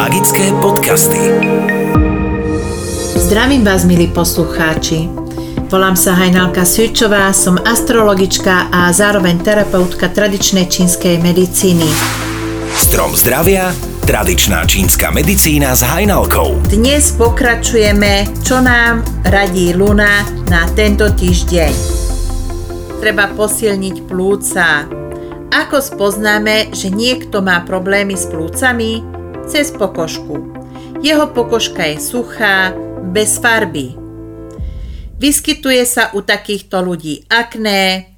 Magické podcasty. Zdravím vás, milí poslucháči. Volám sa Hajnalka Svičová, som astrologička a zároveň terapeutka tradičnej čínskej medicíny. Strom zdravia, tradičná čínska medicína s Hajnalkou. Dnes pokračujeme, čo nám radí Luna na tento týždeň. Treba posilniť plúca. Ako spoznáme, že niekto má problémy s plúcami? Cez pokožku. Jeho pokožka je suchá, bez farby. Vyskytuje sa u takýchto ľudí akné,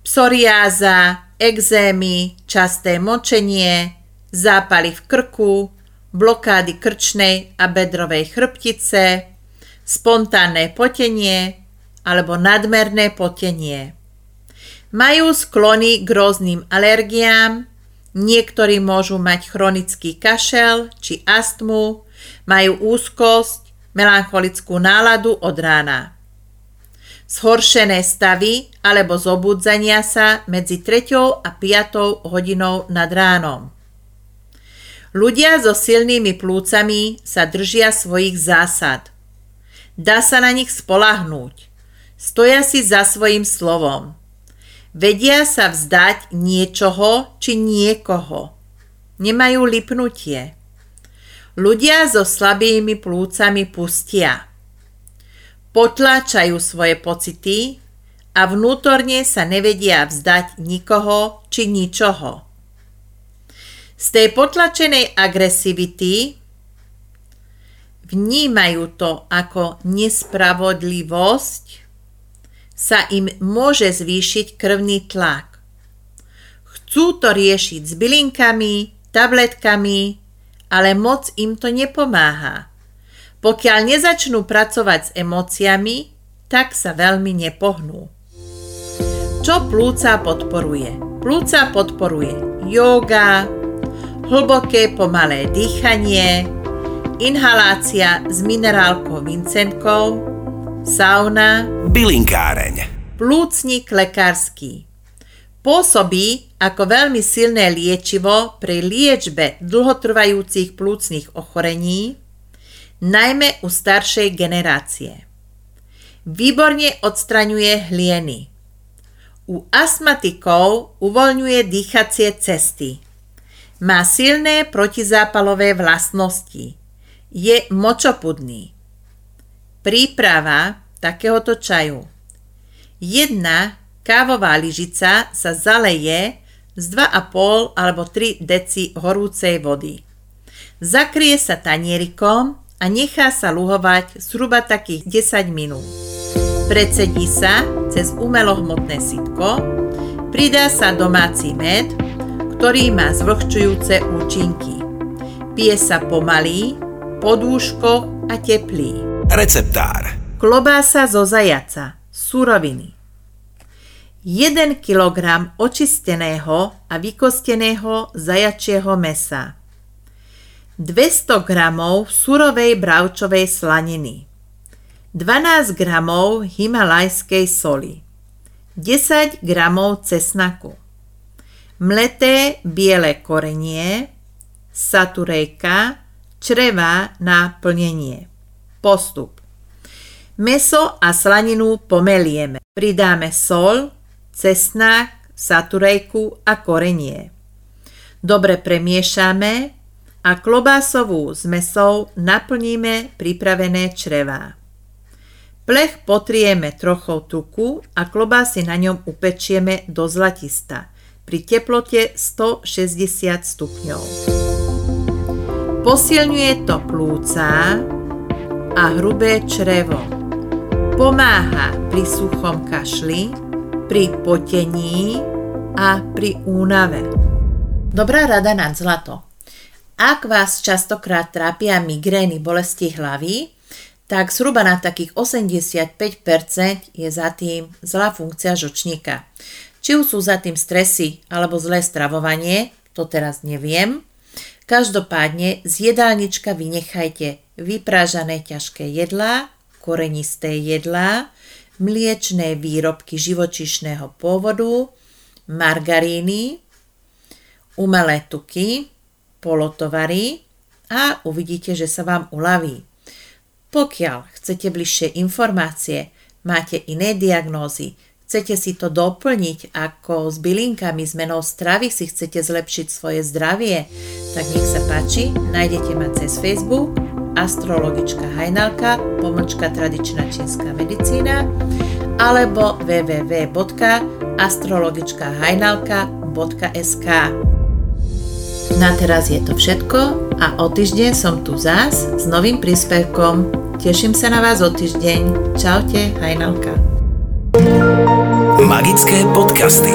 psoriáza, exémy, časté močenie, zápaly v krku, blokády krčnej a bedrovej chrbtice, spontánne potenie alebo nadmerné potenie. Majú sklony k rôznym alergiám, niektorí môžu mať chronický kašel či astmu, majú úzkosť, melancholickú náladu od rána. Zhoršené stavy alebo zobudzania sa medzi 3. a 5. hodinou nad ránom. Ľudia so silnými plúcami sa držia svojich zásad. Dá sa na nich spolahnúť. Stoja si za svojim slovom. Vedia sa vzdať niečoho či niekoho. Nemajú lipnutie. Ľudia so slabými plúcami pustia. Potláčajú svoje pocity a vnútorne sa nevedia vzdať nikoho či ničoho. Z tej potlačenej agresivity vnímajú to ako nespravodlivosť, sa im môže zvýšiť krvný tlak. Chcú to riešiť s bylinkami, tabletkami, ale moc im to nepomáha. Pokiaľ nezačnú pracovať s emóciami, tak sa veľmi nepohnú. Čo plúca podporuje? Plúca podporuje yoga, hlboké pomalé dýchanie, inhalácia s minerálkou vincentkou, sauna, bylinkáreň, plúcnik lekársky. Pôsobí ako veľmi silné liečivo pri liečbe dlhotrvajúcich plúcnych ochorení, najmä u staršej generácie. Výborne odstraňuje hlieny. U astmatikov uvoľňuje dýchacie cesty. Má silné protizápalové vlastnosti. Je močopudný. Príprava takéhoto čaju. Jedna Kávová lyžica sa zaleje z 2,5 alebo 3 deci horúcej vody. Zakrie sa tanierikom a nechá sa luhovať zhruba takých 10 minút. Predsedí sa cez umelohmotné sitko, pridá sa domáci med, ktorý má zvlhčujúce účinky. Pije sa pomalý, podúško a teplý. Receptár. Klobása zo zajaca. Suroviny. 1 kg očisteného a vykosteného zajačieho mesa, 200 g surovej bravčovej slaniny, 12 g himalajskej soli, 10 g cesnaku, mleté biele korenie, saturejka, čreva na plnenie. Postup. Meso a slaninu pomelieme. Pridáme sol, cesnák, saturejku a korenie. Dobre premiešame a klobásovú zmesou naplníme pripravené črevá. Plech potrieme trochou tuku a klobásy na ňom upečieme do zlatista pri teplote 160 stupňov. Posilňuje to plúca a hrubé črevo. Pomáha pri suchom kašli, pri potení a pri únave. Dobrá rada na zlato. Ak vás častokrát trápia migrény bolesti hlavy, tak zhruba na takých 85% je za tým zlá funkcia žočníka. Či už sú za tým stresy alebo zlé stravovanie, to teraz neviem. Každopádne z jedálnička vynechajte vyprážané ťažké jedlá, korenisté jedlá, mliečné výrobky živočišného pôvodu, margaríny, umelé tuky, polotovary a uvidíte, že sa vám uľaví. Pokiaľ chcete bližšie informácie, máte iné diagnózy, chcete si to doplniť ako s bylinkami, zmenou stravy si chcete zlepšiť svoje zdravie, tak nech sa páči, nájdete ma cez Facebook astrologička Hajnalka, pomočka tradičná čínska medicína alebo www.astrologičkahajnalka.sk Na teraz je to všetko a o týždeň som tu zás s novým príspevkom. Teším sa na vás o týždeň. Čaute, Hajnalka. Magické podcasty.